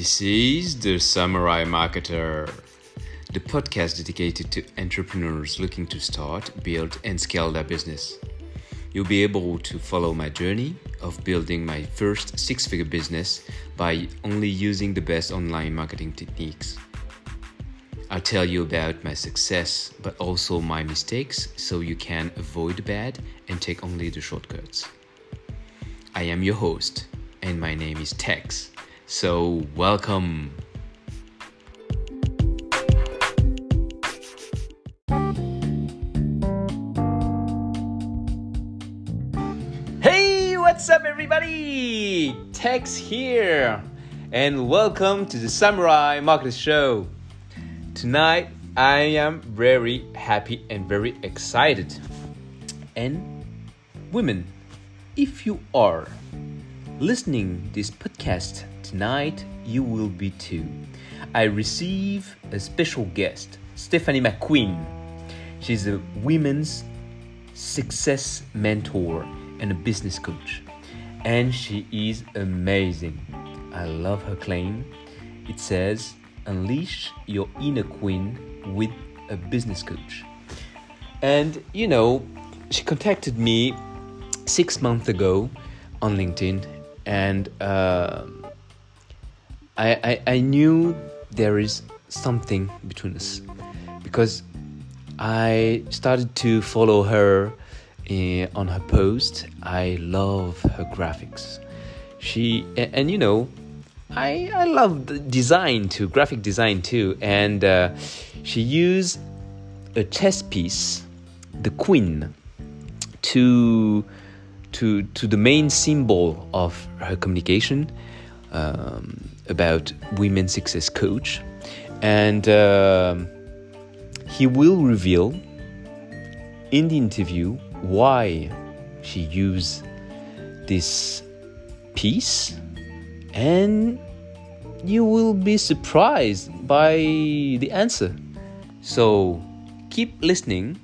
This is the Samurai Marketer, the podcast dedicated to entrepreneurs looking to start, build, and scale their business. You'll be able to follow my journey of building my first six figure business by only using the best online marketing techniques. I'll tell you about my success, but also my mistakes so you can avoid the bad and take only the shortcuts. I am your host, and my name is Tex. So, welcome. Hey, what's up, everybody? Tex here, and welcome to the Samurai Market Show. Tonight, I am very happy and very excited. And women, if you are listening this podcast tonight, you will be too. I receive a special guest, Stephanie McQueen. She's a women's success mentor and a business coach. And she is amazing. I love her claim. It says, Unleash your inner queen with a business coach. And you know, she contacted me six months ago on LinkedIn, and um I, I, I knew there is something between us because I started to follow her uh, on her post. I love her graphics. She and, and you know, I I love the design too, graphic design too, and uh, she used a chess piece, the queen, to to to the main symbol of her communication um, about women success coach, and um he will reveal in the interview why she used this piece. And you will be surprised by the answer. So keep listening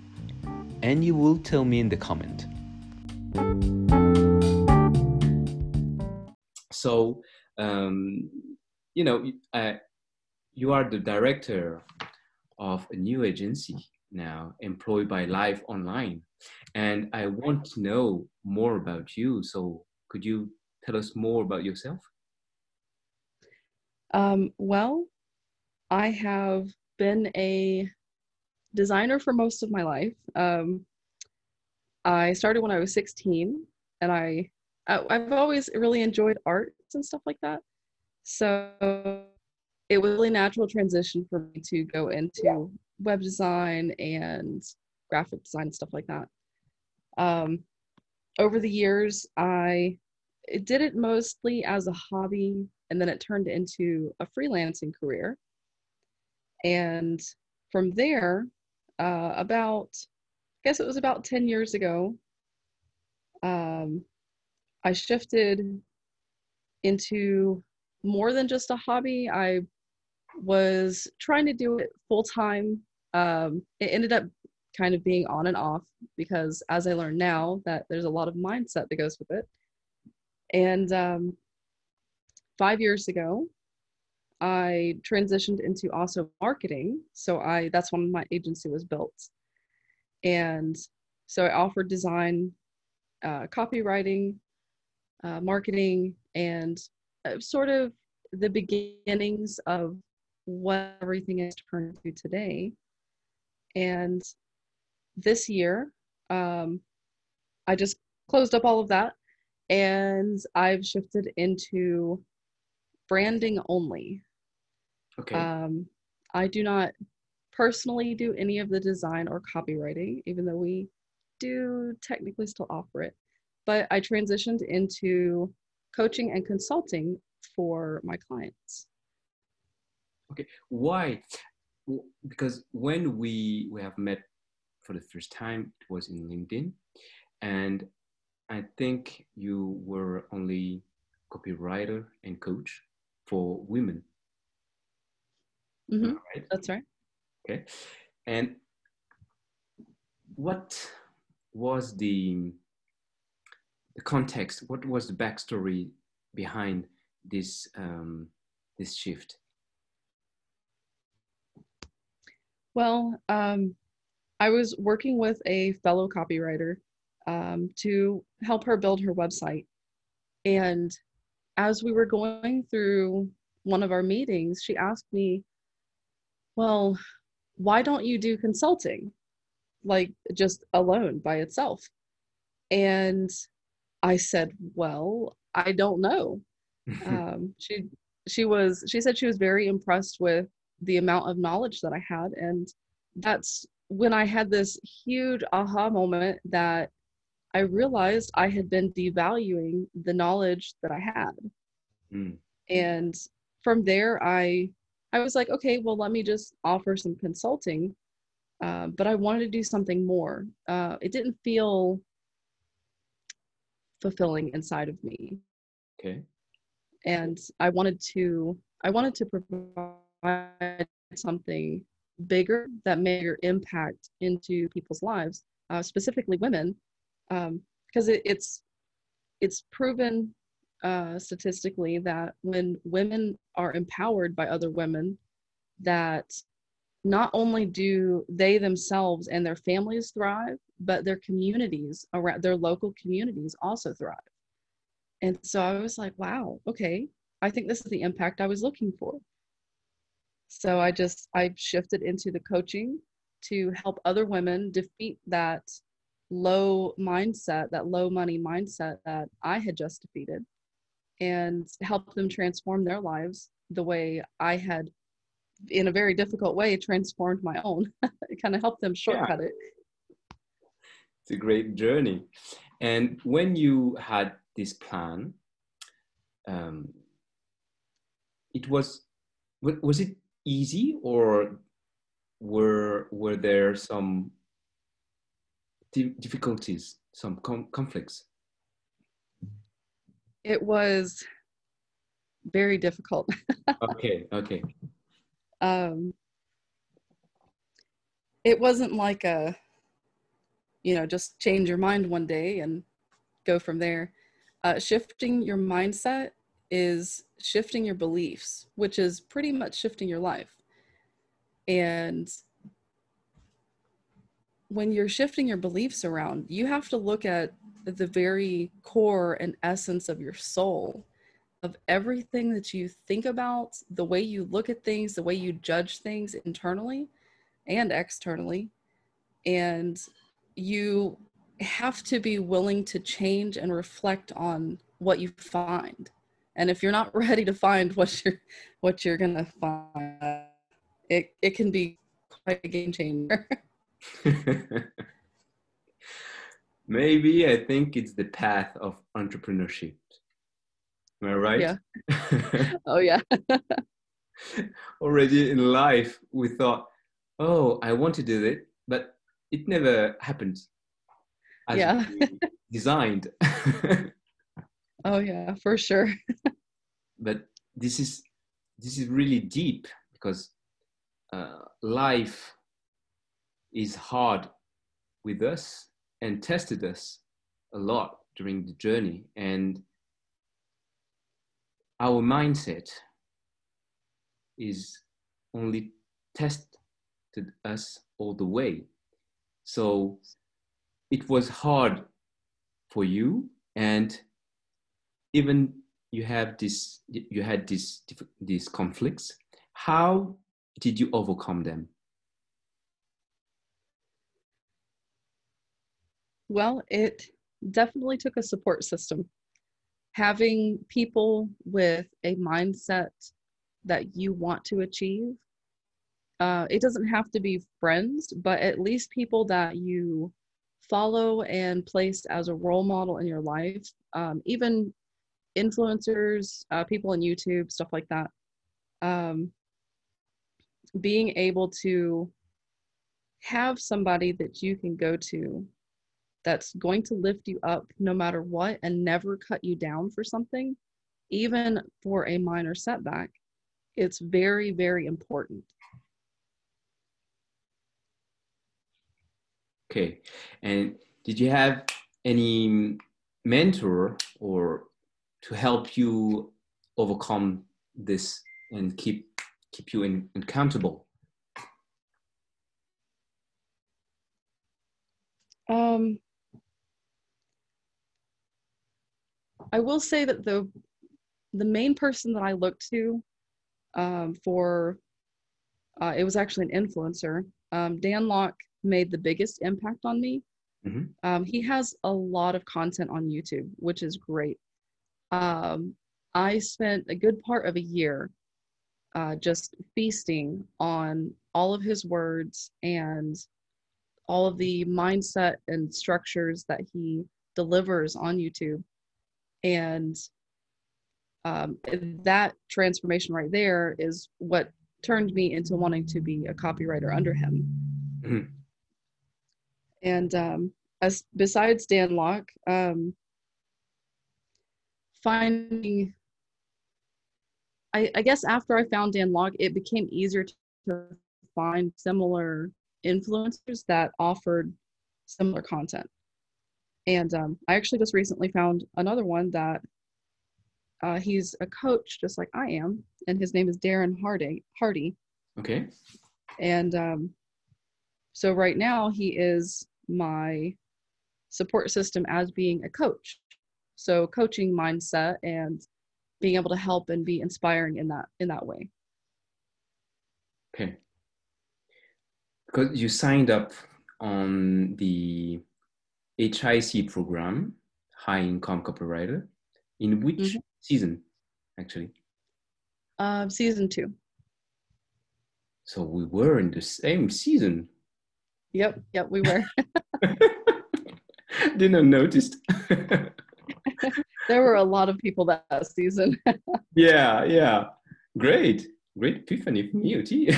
and you will tell me in the comment. So um, you know uh, you are the director of a new agency now employed by life online and i want to know more about you so could you tell us more about yourself Um, well, I have been a designer for most of my life. Um, I started when I was 16, and I, I I've always really enjoyed arts and stuff like that. So it was a really natural transition for me to go into web design and graphic design and stuff like that. Um, over the years, I did it mostly as a hobby and then it turned into a freelancing career. And from there, uh, about, I guess it was about 10 years ago, um, I shifted into more than just a hobby. I was trying to do it full time. Um, it ended up kind of being on and off because, as I learn now, that there's a lot of mindset that goes with it. And um, five years ago, I transitioned into also marketing. So I that's when my agency was built. And so I offered design, uh, copywriting, uh, marketing, and sort of the beginnings of what everything has turned to today. And this year, um, I just closed up all of that and I've shifted into branding only. okay Um, I do not personally do any of the design or copywriting, even though we do technically still offer it. But I transitioned into coaching and consulting for my clients. okay why because when we we have met for the first time it was in linkedin and i think you were only copywriter and coach for women hmm right That's right. okay and what was the the context what was the backstory behind this um, this shift? Well, um, I was working with a fellow copywriter um, to help her build her website. And as we were going through one of our meetings, she asked me, Well, why don't you do consulting? Like just alone by itself. And I said, Well, I don't know. um, she she was she said she was very impressed with the amount of knowledge that I had. And that's when I had this huge aha moment that I realized I had been devaluing the knowledge that I had. Mm. And from there, I I was like, okay, well, let me just offer some consulting. Uh, but I wanted to do something more. Uh, it didn't feel fulfilling inside of me. Okay. And I wanted to I wanted to provide something bigger that made your impact into people's lives, uh, specifically women, because um, it, it's it's proven uh, statistically that when women are empowered by other women, that not only do they themselves and their families thrive, but their communities around their local communities also thrive. And so I was like, wow, okay, I think this is the impact I was looking for. So I just I shifted into the coaching to help other women defeat that low mindset, that low money mindset that I had just defeated and help them transform their lives the way I had in a very difficult way transformed my own. it kind of helped them shortcut yeah. it. It's a great journey. And when you had this plan, um, it was was it easy or were were there some difficulties some com conflicts it was very difficult okay okay um it wasn't like a you know just change your mind one day and go from there uh, shifting your mindset is shifting your beliefs, which is pretty much shifting your life. And when you're shifting your beliefs around, you have to look at the very core and essence of your soul, of everything that you think about, the way you look at things, the way you judge things internally and externally. And you have to be willing to change and reflect on what you find. And if you're not ready to find what you're what you're gonna find it, it can be quite a game changer. Maybe i think it's the path of entrepreneurship am i right? Yeah. Oh yeah. Already in life we thought oh i want to do it but it never happened. As yeah. designed. Oh yeah, for sure. but this is this is really deep because uh, life is hard with us and tested us a lot during the journey. And our mindset is only tested us all the way. So it was hard for you and even you have this you had this, these conflicts. How did you overcome them? Well it definitely took a support system having people with a mindset that you want to achieve uh, it doesn't have to be friends but at least people that you follow and place as a role model in your life um, even influencers, uh, people on YouTube, stuff like that. Um, being able to have somebody that you can go to that's going to lift you up no matter what and never cut you down for something, even for a minor setback, it's very, very important. Okay. And did you have any mentor or to help you overcome this and keep keep you in, accountable? Um, I will say that the the main person that I looked to um, for uh, it was actually an influencer. Um, Dan Lok made the biggest impact on me. Mm-hmm. Um, he has a lot of content on YouTube, which is great. Um, I spent a good part of a year uh, just feasting on all of his words and all of the mindset and structures that he delivers on YouTube. And um, that transformation right there is what turned me into wanting to be a copywriter under him. Mm-hmm. And um, as besides Dan Lok, um, finding I, I guess after I found Dan Lok, it became easier to find similar influencers that offered similar content. And um, I actually just recently found another one that uh, he's a coach just like I am, and his name is Darren Hardy. Hardy. Okay. And um, so right now he is my support system as being a coach. So coaching mindset and being able to help and be inspiring in that in that way okay because you signed up on the HIC program high income copywriter in which mm-hmm. season actually uh, season two so we were in the same season yep yep we were didn't notice there were a lot of people that season. yeah, yeah. Great. Great epiphany from you, too.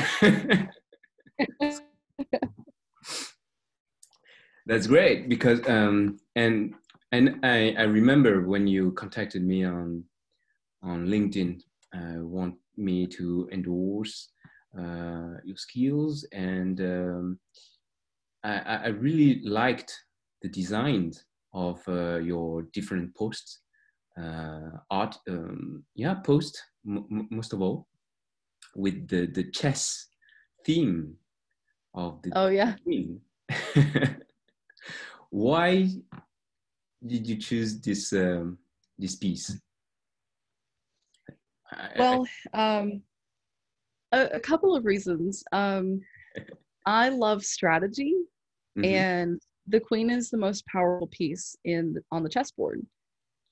That's great because um and and I, I remember when you contacted me on on LinkedIn, uh, want me to endorse uh, your skills and um, I, I really liked the designs of uh, your different posts uh, art, um, yeah, post most of all with the the chess theme of the oh yeah why did you choose this um, this piece well um, a, a, couple of reasons um, i love strategy mm-hmm. and the queen is the most powerful piece in on the chessboard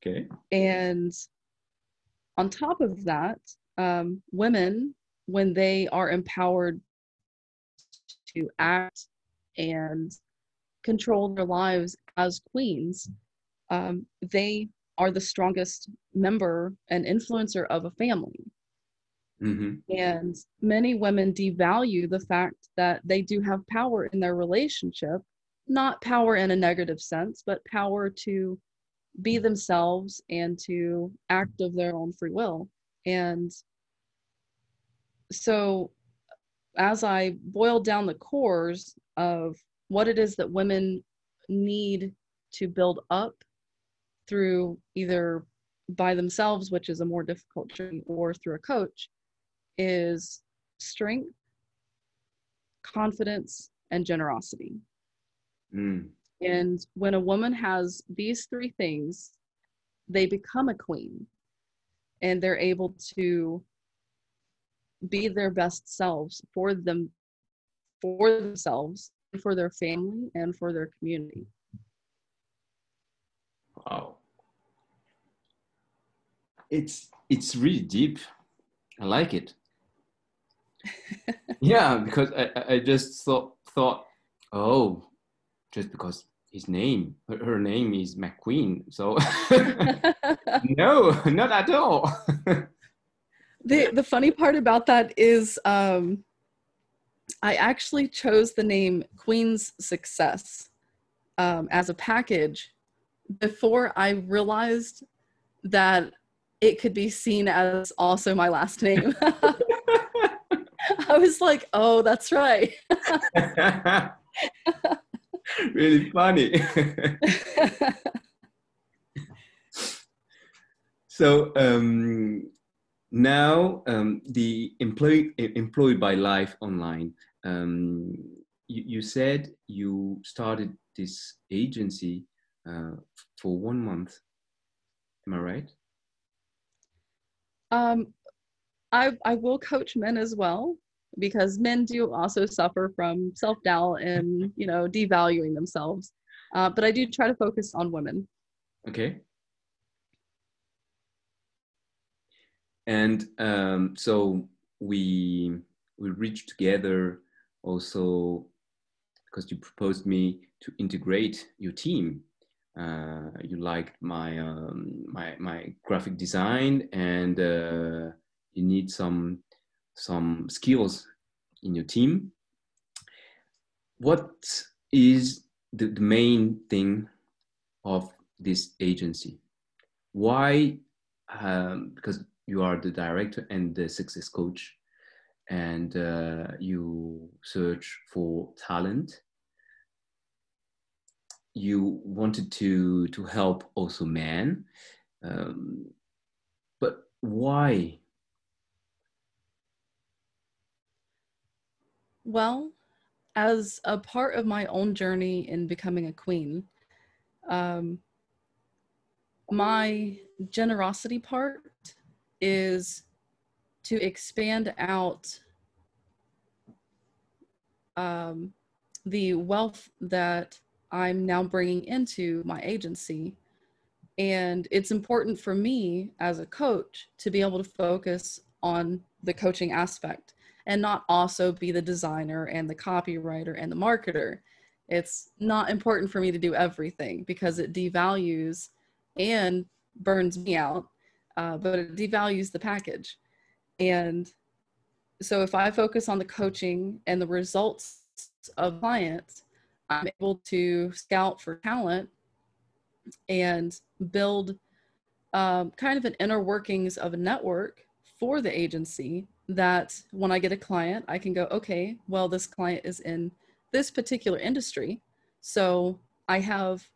Okay. And on top of that, um, women, when they are empowered to act and control their lives as queens, um, they are the strongest member and influencer of a family. Mm-hmm. And many women devalue the fact that they do have power in their relationship, not power in a negative sense, but power to be themselves and to act of their own free will. And so, as I boiled down the cores of what it is that women need to build up through either by themselves, which is a more difficult journey, or through a coach, is strength, confidence, and generosity. Mm. And when a woman has these three things, they become a queen and they're able to be their best selves for them for themselves for their family and for their community wow it's it's really deep i like it yeah because i i just thought thought oh just because his name, her, her name is McQueen. So no, not at all. the the funny part about that is um, I actually chose the name Queen's Success um, as a package before I realized that it could be seen as also my last name. I was like, oh, that's right. really funny. so, um, now um, the employee employed by life online um, you, you, said you started this agency uh, for one month. Am i right? Um, I, I will coach men as well because men do also suffer from self-doubt and you know devaluing themselves. Uh, but i do try to focus on women. Okay and um, so we we reached together also because you proposed me to integrate your team. Uh, you liked my um, my my graphic design and uh, you need some some skills in your team. What is the, the main thing of this agency? Why um, because you are the director and the success coach and uh, you search for talent. You wanted to to help also men um, but why? Well as a part of my own journey in becoming a queen um, my generosity part is to expand out um, the wealth that I'm now bringing into my agency. And it's important for me as a coach to be able to focus on the coaching aspect and not also be the designer and the copywriter and the marketer. It's not important for me to do everything because it devalues and burns me out uh, but it devalues the package. And so if I focus on the coaching and the results of clients, I'm able to scout for talent and build um, kind of an inner workings of a network for the agency that when I get a client, I can go, okay, well, this client is in this particular industry. So I have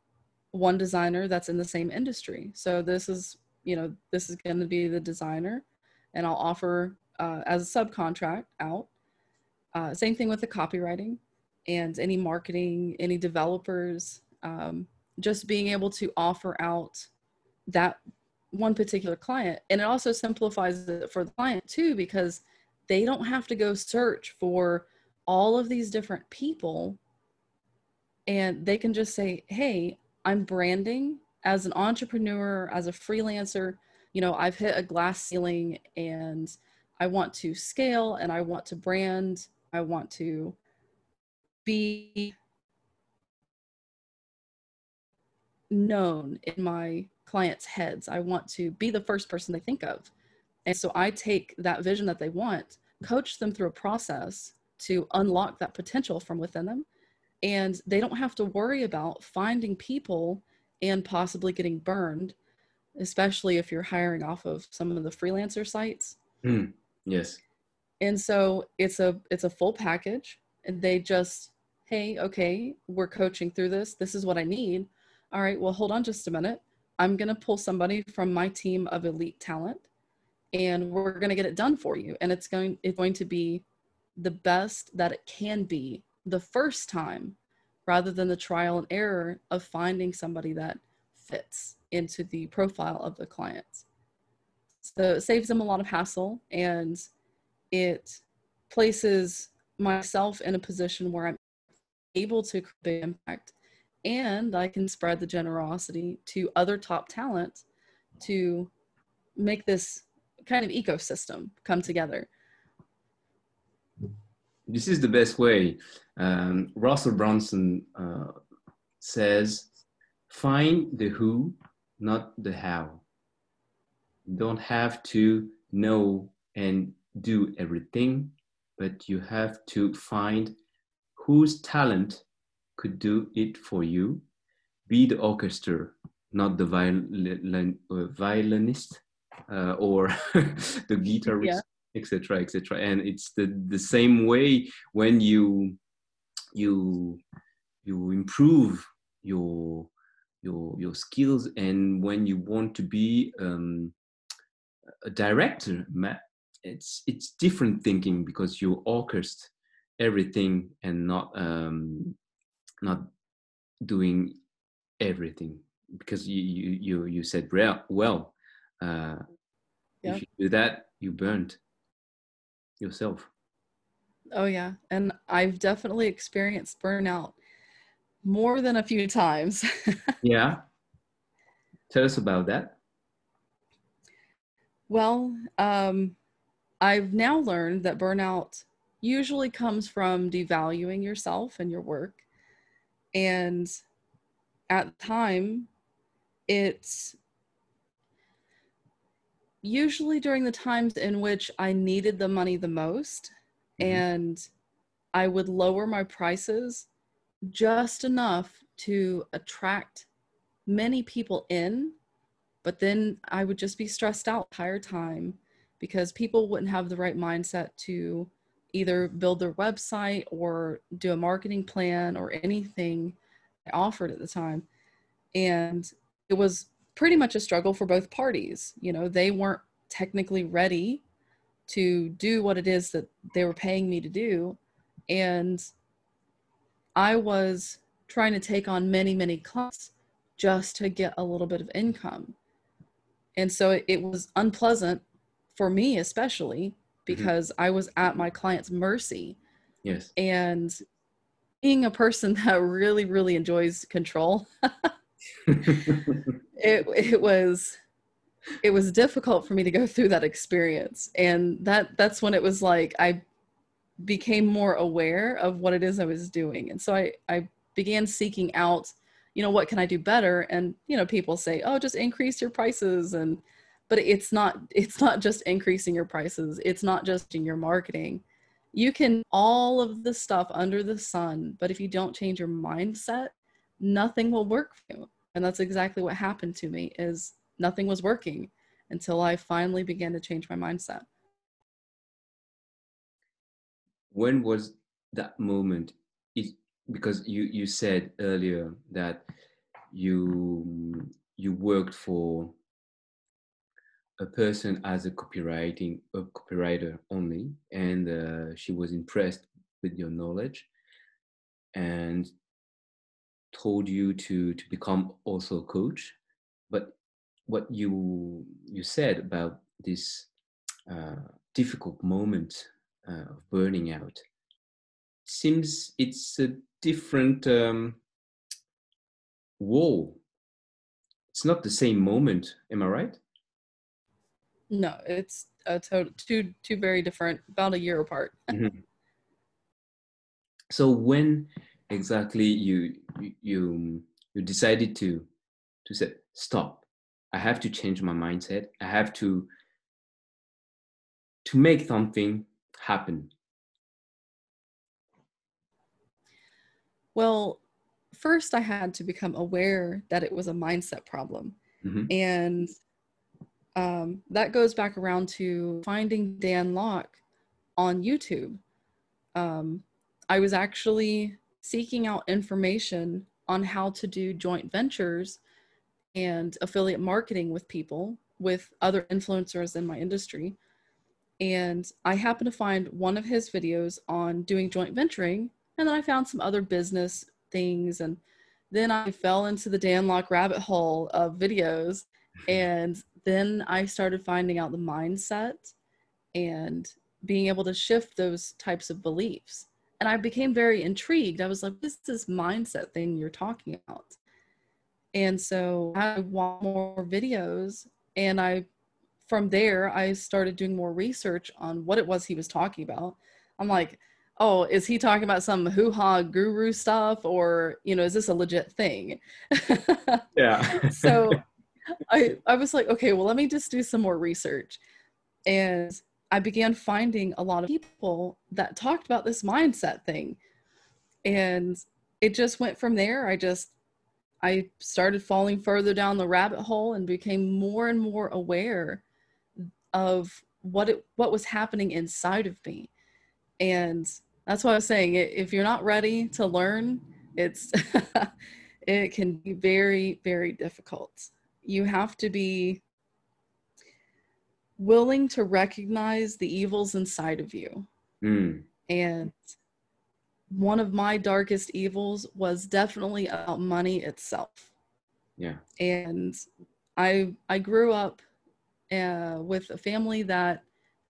one designer that's in the same industry. So this is you know, this is going to be the designer and I'll offer uh, as a subcontract out. Uh, same thing with the copywriting and any marketing, any developers, um, just being able to offer out that one particular client. And it also simplifies it for the client too, because they don't have to go search for all of these different people. And they can just say, hey, I'm branding as an entrepreneur, as a freelancer, you know, I've hit a glass ceiling and I want to scale and I want to brand, I want to be known in my clients' heads. I want to be the first person they think of. And so I take that vision that they want, coach them through a process to unlock that potential from within them. And they don't have to worry about finding people and possibly getting burned, especially if you're hiring off of some of the freelancer sites. Mm, yes. And so it's a it's a full package and they just hey, okay, we're coaching through this. This is what I need. All right, well, hold on just a minute. I'm going to pull somebody from my team of elite talent and we're going to get it done for you and it's going it's going to be the best that it can be the first time rather than the trial and error of finding somebody that fits into the profile of the clients. So it saves them a lot of hassle and it places myself in a position where I'm able to create impact and I can spread the generosity to other top talent to make this kind of ecosystem come together. This is the best way um, Russell Brunson uh, says, find the who, not the how. Don't have to know and do everything, but you have to find whose talent could do it for you. Be the orchestra, not the violin, uh, violinist uh, or the guitarist, yeah. Etc. Et and it's the, the same way when you you you improve your your your skills and when you want to be um, a director, it's it's different thinking because you orchestrate everything and not um, not doing everything because you you you, you said well uh, yeah. if you do that you burned yourself. Oh yeah. And i've definitely experienced burnout more than a few times. Yeah. Tell us about that. Well um, i've now learned that burnout usually comes from devaluing yourself and your work. And at the time it's usually during the times in which I needed the money the most mm-hmm. and I would lower my prices just enough to attract many people in, but then I would just be stressed out the entire time because people wouldn't have the right mindset to either build their website or do a marketing plan or anything I offered at the time. And it was pretty much a struggle for both parties. You know, they weren't technically ready to do what it is that they were paying me to do. And I was trying to take on many, many clients just to get a little bit of income. And so it, it was unpleasant for me, especially mm-hmm. because mm-hmm. I was at my client's mercy. Yes. And being a person that really, really enjoys control, it it was it was difficult for me to go through that experience. And that that's when it was like i became more aware of what it is i was doing. And so i i began seeking out you know what can i do better? And you know people say oh just increase your prices. And but it's not it's not just increasing your prices. It's not just in your marketing. You can all of the stuff under the sun but if you don't change your mindset nothing will work for you. And that's exactly what happened to me is nothing was working until i finally began to change my mindset. When was that moment? It, because you you said earlier that you you worked for a person as a copywriting a copywriter only and uh, she was impressed with your knowledge. And told you to to become also a coach but what you you said about this uh, difficult moment uh, of burning out seems it's a different um, wall. It's not the same moment am i right? No it's a total two two very different about a year apart. Mm-hmm. so when exactly you you you decided to to say stop. I have to change my mindset. I have to to make something happen. Well first i had to become aware that it was a mindset problem. Mm-hmm. and um, that goes back around to finding dan lok on youtube. Um, i was actually seeking out information on how to do joint ventures and affiliate marketing with people, with other influencers in my industry. And I happened to find one of his videos on doing joint venturing. And then I found some other business things. And then I fell into the Dan Lok rabbit hole of videos. And then I started finding out the mindset and being able to shift those types of beliefs and I became very intrigued. I was like, "This is mindset thing you're talking about?" And so I want more videos, and I, from there, I started doing more research on what it was he was talking about. I'm like, "Oh, is he talking about some hoo-ha guru stuff, or you know, is this a legit thing?" yeah. so I I was like, "Okay, well, let me just do some more research," and I began finding a lot of people that talked about this mindset thing. And it just went from there. I just, I started falling further down the rabbit hole and became more and more aware of what it, what was happening inside of me. And that's what I was saying. If you're not ready to learn, it's, it can be very, very difficult. You have to be willing to recognize the evils inside of you. Mm. And one of my darkest evils was definitely about money itself. Yeah. And I I grew up uh, with a family that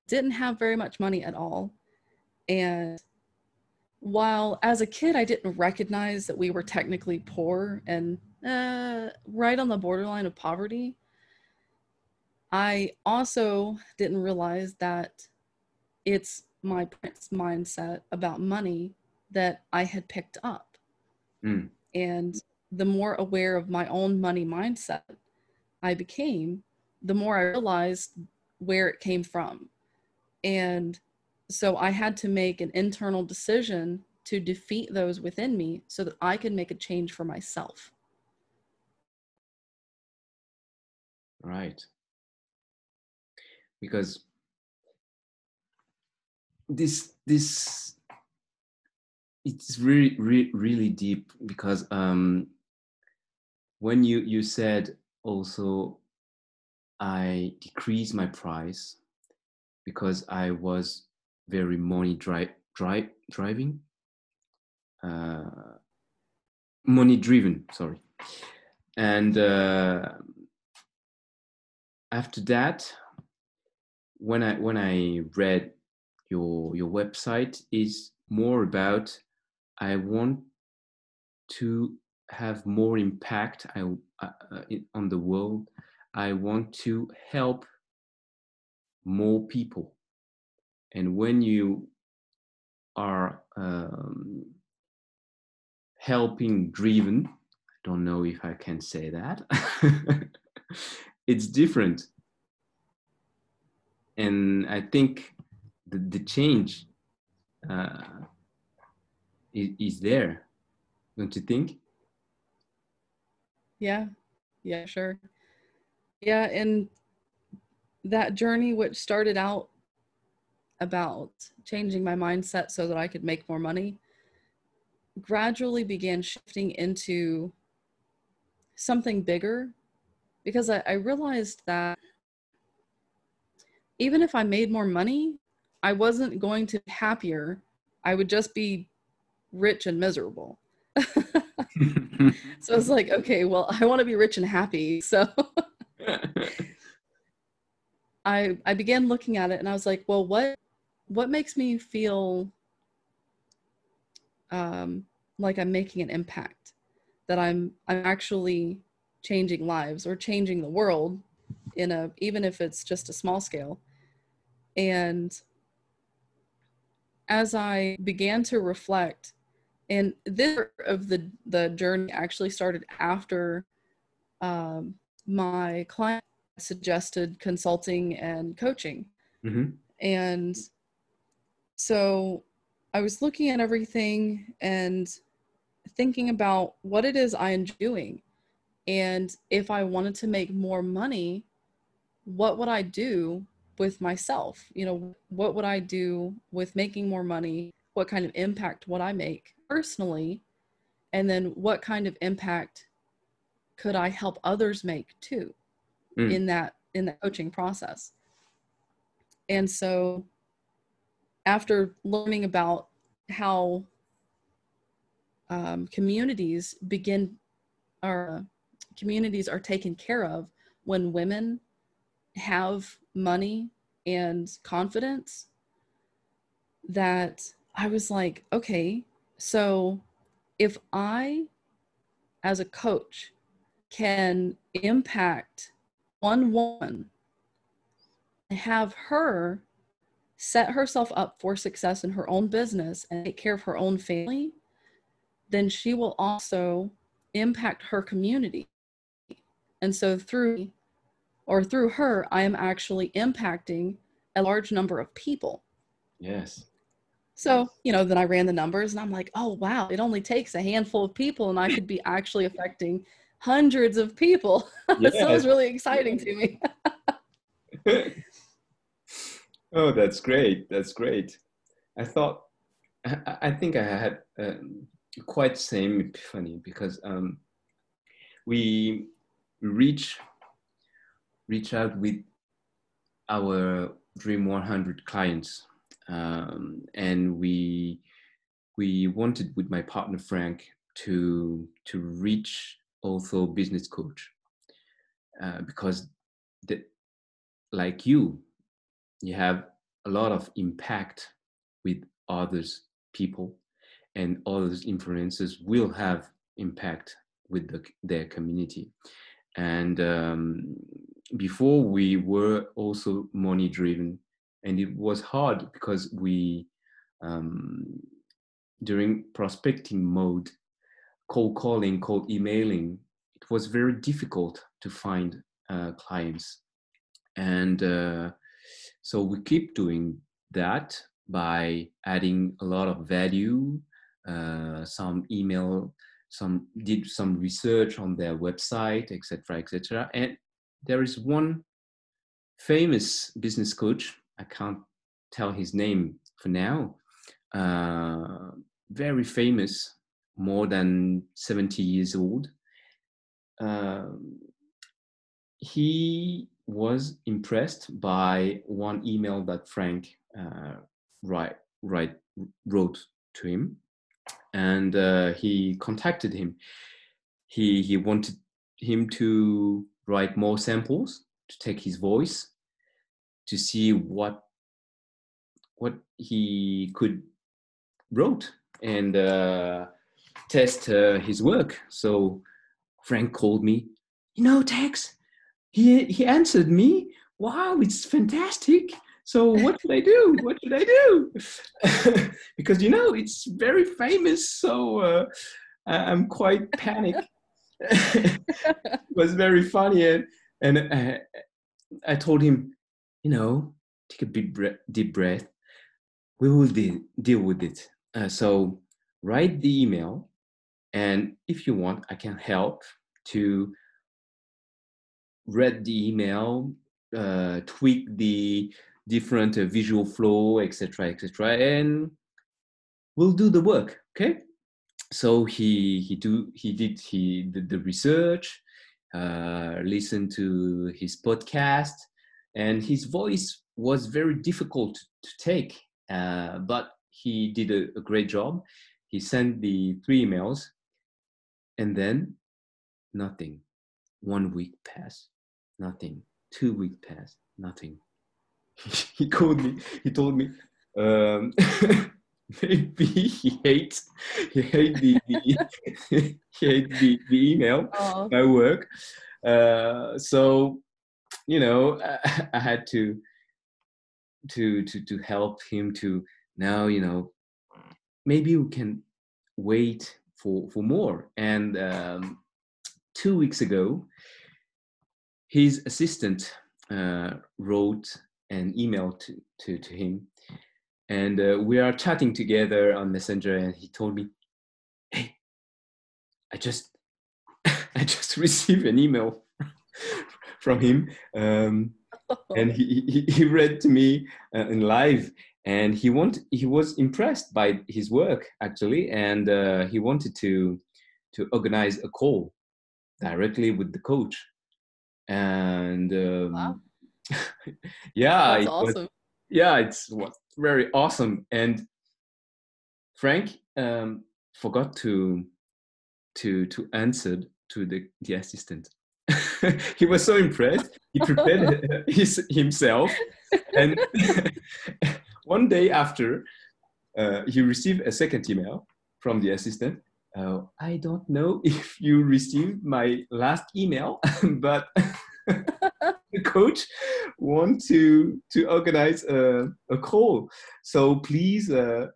didn't have very much money at all. And while as a kid I didn't recognize that we were technically poor and uh, right on the borderline of poverty, I also didn't realize that it's my parents' mindset about money that I had picked up. Mm. And the more aware of my own money mindset I became, the more I realized where it came from. And so I had to make an internal decision to defeat those within me so that I could make a change for myself. Right. Because this this it's really really really deep because um when you you said also I decreased my price because I was very money drive drive driving uh money driven sorry. And uh after that when i when i read your your website is more about i want to have more impact I, uh, uh, on the world. I want to help more people. And when you are um, helping driven i don't know if i can say that it's different and i think the, the change uh, is, is there don't you think Yeah, yeah, sure. Yeah, and that journey, which started out about changing my mindset so that I could make more money, gradually began shifting into something bigger because I, I realized that even if I made more money, I wasn't going to be happier. I would just be rich and miserable. so I was like, okay, well, I want to be rich and happy. So I I began looking at it and I was like, well, what what makes me feel um, like I'm making an impact, that I'm I'm actually changing lives or changing the world in a even if it's just a small scale. And as I began to reflect, and this of the the journey actually started after um, my client suggested consulting and coaching. Mhm. And so I was looking at everything and thinking about what it is I am doing. And if I wanted to make more money, what would I do with myself? You know, what would I do with making more money? What kind of impact would I make personally? And then what kind of impact could I help others make too? Mm. in that in the coaching process and so after learning about how um, communities begin or communities are taken care of when women have money and confidence that i was like okay so if i as a coach can impact one woman and have her set herself up for success in her own business and take care of her own family, then she will also impact her community. And so through or through her, I am actually impacting a large number of people. yes So, you know, then I ran the numbers and I'm like, oh, wow, it only takes a handful of people and I could be actually affecting hundreds of people. so it was really exciting to me. oh, that's great. That's great. I thought, I, I think I had um, quite same epiphany because um, we reach reach out with our Dream 100 clients, um, and we we wanted with my partner Frank to to reach also business coach uh, because the, like you you have a lot of impact with others people and others influences will have impact with the, their community. And um, before we were also money driven and it was hard because we um, during prospecting mode cold calling cold emailing it was very difficult to find uh, clients. And uh, so we keep doing that by adding a lot of value uh, some email some did some research on their website etc etc and there is one famous business coach i can't tell his name for now uh, very famous more than 70 years old uh, he was impressed by one email that frank uh, write, write, wrote to him and uh, he contacted him. He he wanted him to write more samples to take his voice to see what what he could wrote and uh, test uh, his work. So Frank called me. You know, Tex. He he answered me. Wow, it's fantastic. So what should I do? What should I do? because you know it's very famous. So uh, I'm quite panicked. It was very funny, and, and I, I, told him, you know, take a deep breath. Deep breath. We will de- deal with it. Uh, so write the email, and if you want, I can help to read the email, uh, tweak the different uh, visual flow, etc., etc., and we'll do the work. Okay. So he he do he did he did the research, uh, listened to his podcast, and his voice was very difficult to take, uh, but he did a, a great job. He sent the three emails, and then nothing. One week passed, nothing. Two weeks passed, nothing he called me. He told me um, maybe he hates he hate the, the he hate the, the email oh. my work. Uh, so you know I, I, had to to to to help him to now you know maybe we can wait for for more and um, two weeks ago his assistant uh, wrote an email to, to, to him. And uh, we are chatting together on Messenger, and he told me, "Hey, I just, I just received an email from him, um, and he, he, he read to me uh, in live, and he want he was impressed by his work actually, and uh, he wanted to to organize a call directly with the coach, and um, wow yeah, That's awesome. Was, yeah, it's was very awesome. And Frank um, forgot to to to answer to the the assistant. he was so impressed. He prepared his, himself, and one day after, uh, he received a second email from the assistant. Uh, I don't know if you received my last email, but coach want to to organize a, a call. So please uh,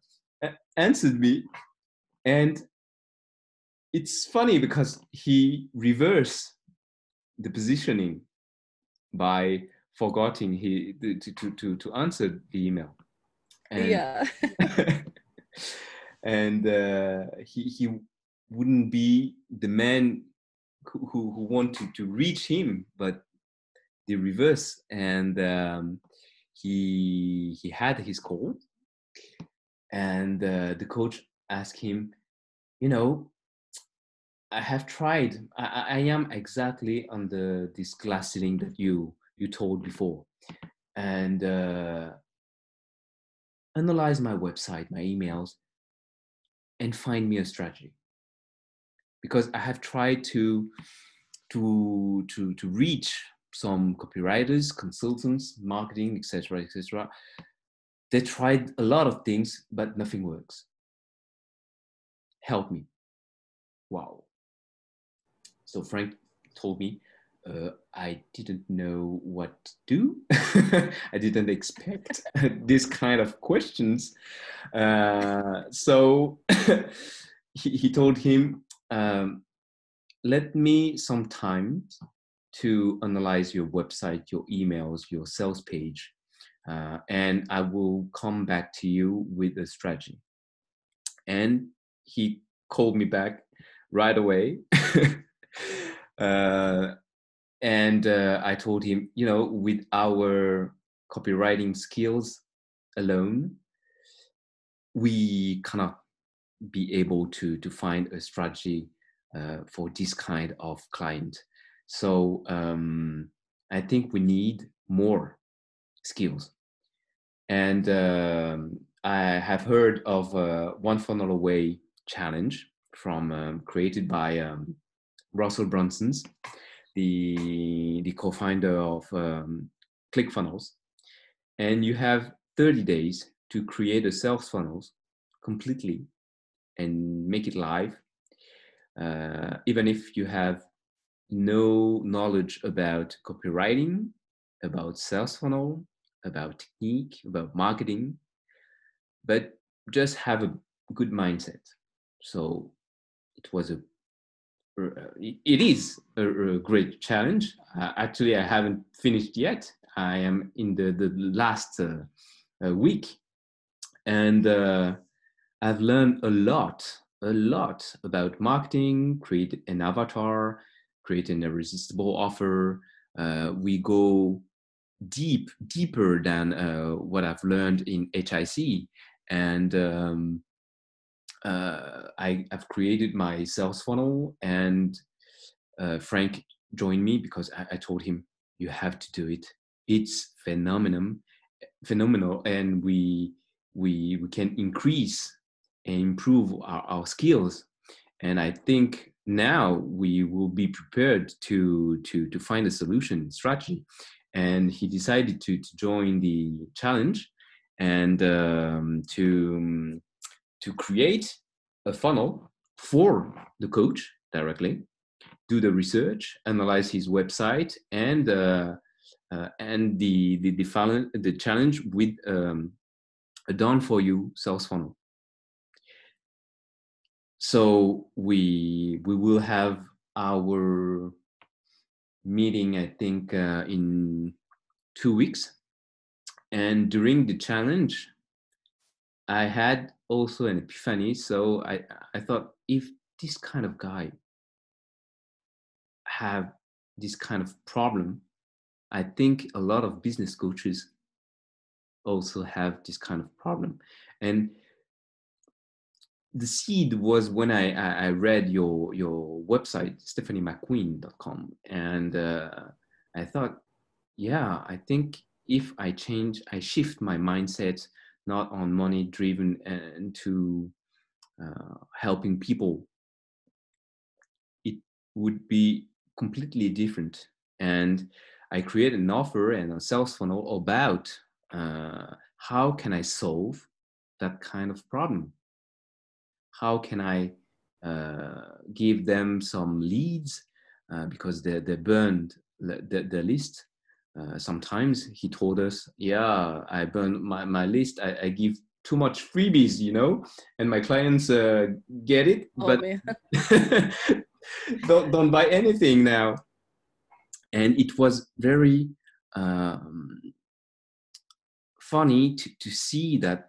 answer me. And it's funny because he reversed the positioning by forgetting he to to to, to answer the email. And, yeah. and uh, he he wouldn't be the man who, who, who wanted to reach him but the reverse and um, he he had his call and uh, the coach asked him you know i have tried i, I am exactly on the this glass ceiling that you you told before and uh, analyze my website, my emails, and find me a strategy. Because I have tried to to to to reach some copywriters, consultants, marketing, etc., etc. They tried a lot of things, but nothing works. Help me. Wow. So Frank told me uh, I didn't know what to do. I didn't expect this kind of questions. Uh, so he, he, told him, um, let me some time to analyze your website, your emails, your sales page, uh, and I will come back to you with a strategy. And he called me back right away. uh, and uh, I told him, you know, with our copywriting skills alone, we cannot be able to to find a strategy uh, for this kind of client. So um, I think we need more skills. And um, I have heard of uh, One Funnel Away challenge from um, created by um, Russell Brunson's the the co-founder of um, ClickFunnels, and you have 30 days to create a sales funnels completely and make it live. Uh, even if you have no knowledge about copywriting, about sales funnel, about technique, about marketing, but just have a good mindset. So it was a uh, it is a, great challenge. Uh, actually, I haven't finished yet. I am in the, the last uh, uh, week, and uh, I've learned a lot, a lot about marketing, create an avatar, create an irresistible offer. Uh, we go deep, deeper than what I've learned in HIC, and um, uh, I, have created my sales funnel and uh, Frank joined me because I, I, told him you have to do it. It's phenomenal, phenomenal, and we we we can increase and improve our, our skills. And I think now we will be prepared to to to find a solution strategy. And he decided to to join the challenge and um, to to create a funnel for the coach directly, do the research, analyze his website, and uh, uh, and the the the, funnel, the challenge with um, a done for you sales funnel. So we we will have our meeting, I think, uh, in two weeks, and during the challenge, I had also an epiphany. So I, I thought if this kind of guy have this kind of problem, I think a lot of business coaches also have this kind of problem. And the seed was when I, I read your your website, stephaniemcqueen.com, and uh, I thought, yeah, I think if I change, I shift my mindset not on money driven and to uh, helping people it would be completely different. And i create an offer and a sales funnel about uh, how can i solve that kind of problem how can i uh, give them some leads uh, because they, they burned the, the list uh, sometimes he told us, yeah, I burn my, my list. I, I give too much freebies, you know, and my clients uh, get it, oh, but don't, don't buy anything now. And it was very um, funny to, to see that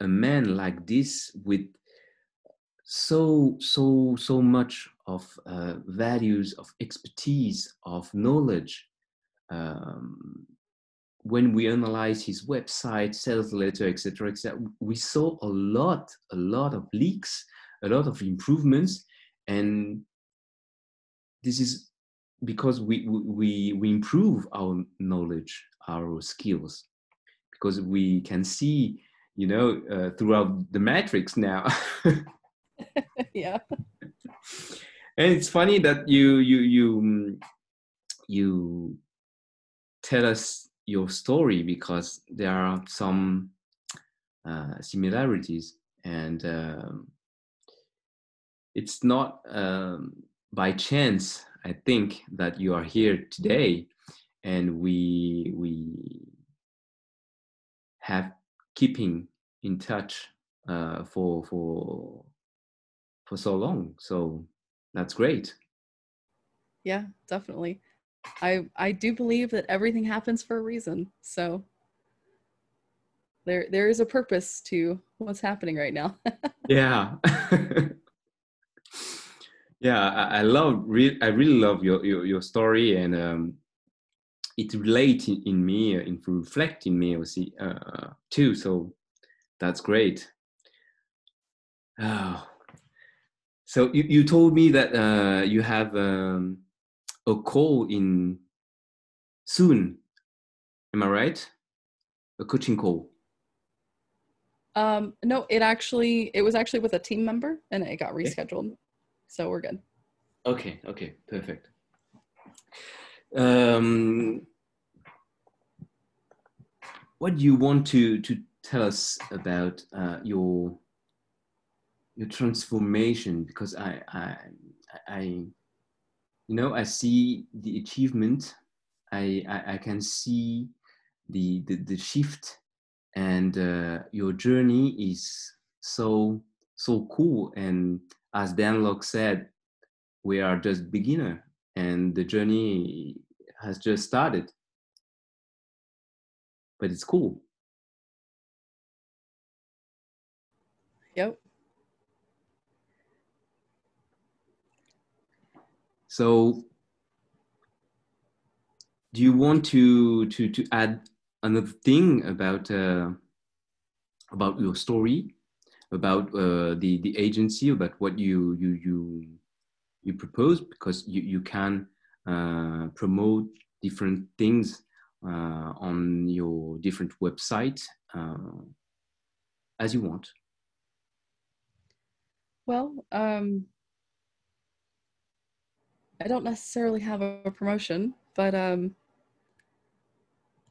a man like this with so so so much of uh, values of expertise of knowledge um, when we analyze his website, sales letter, etc., etc., we saw a lot, a lot of leaks, a lot of improvements, and this is because we we we improve our knowledge, our skills because we can see you know uh, throughout the matrix now yeah. And it's funny that you you you mm, you tell us your story because there are some uh, similarities and um, it's not um, by chance i think that you are here today and we we have keeping in touch uh, for for for so long so that's great. Yeah definitely. I i do believe that everything happens for a reason so there there is a purpose to what's happening right now. Yeah. Yeah I, I love re- i really love your your, your story and um it relates in, in me in reflect in me also, uh, too so that's great. Oh. So you, you told me that uh, you have um, a call in soon. Am i right? A coaching call. Um no it actually it was actually with a team member and it got rescheduled. So we're good. Okay okay perfect. Um, what do you want to to tell us about uh, your your transformation? Because I I I you know I see the achievement. I I, I can see the, the the shift, and uh, your journey is so so cool. And as Dan Lok said, we are just beginner and the journey has just started but it's cool yep so do you want to to to add another thing about uh, about your story about uh, the the agency about what you you you you propose? Because you, you can uh, promote different things uh, on your different website uh, as you want. Well um, i don't necessarily have a promotion but um,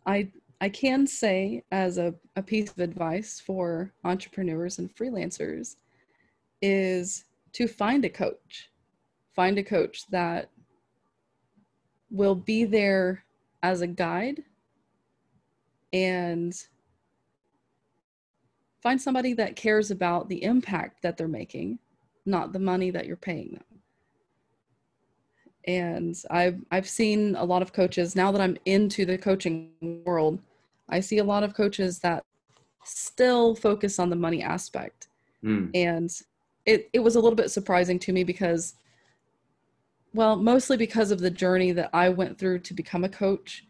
i i can say as a, a piece of advice for entrepreneurs and freelancers is to find a coach. Find a coach that will be there as a guide and find somebody that cares about the impact that they're making not the money that you're paying them and i've i've seen a lot of coaches now that i'm into the coaching world i see a lot of coaches that still focus on the money aspect mm. and it, it was a little bit surprising to me because well, mostly because of the journey that I went through to become a coach.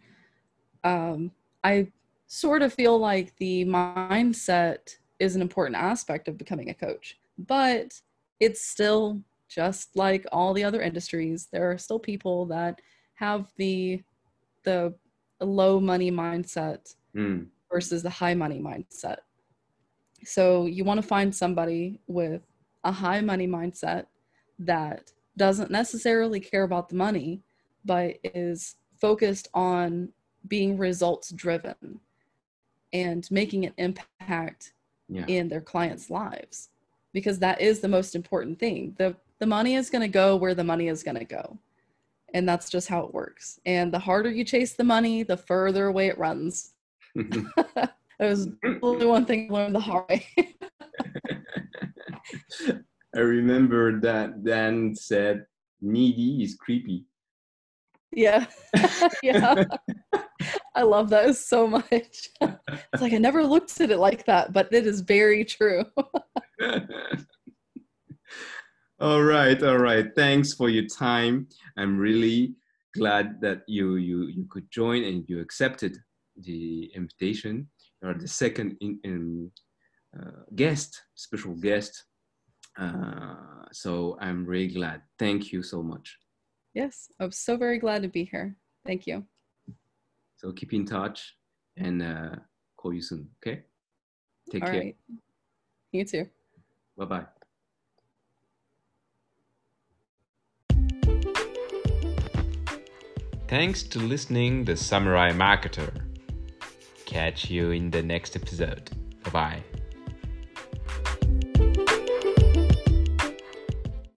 Um, I sort of feel like the mindset is an important aspect of becoming a coach, but it's still just like all the other industries. There are still people that have the the low money mindset mm. versus the high money mindset. So you want to find somebody with a high money mindset that doesn't necessarily care about the money, but is focused on being results driven and making an impact yeah. in their clients' lives because that is the most important thing. The the money is going to go where the money is going to go. And that's just how it works. And the harder you chase the money, the further away it runs. that was the only one thing I learned the hard way. I remember that Dan said, needy is creepy. Yeah. yeah. I love that so much. it's like I never looked at it like that, but it is very true. All right, all right. Thanks for your time. I'm really glad that you you you could join and you accepted the invitation. You are the second in, in uh, guest, special guest uh, so I'm really glad. Thank you so much. Yes, I'm so very glad to be here. Thank you. So keep in touch and uh, call you soon. Okay. Take All care. right. You too. Bye bye. Thanks to listening the Samurai Marketer. Catch you in the next episode. Bye bye.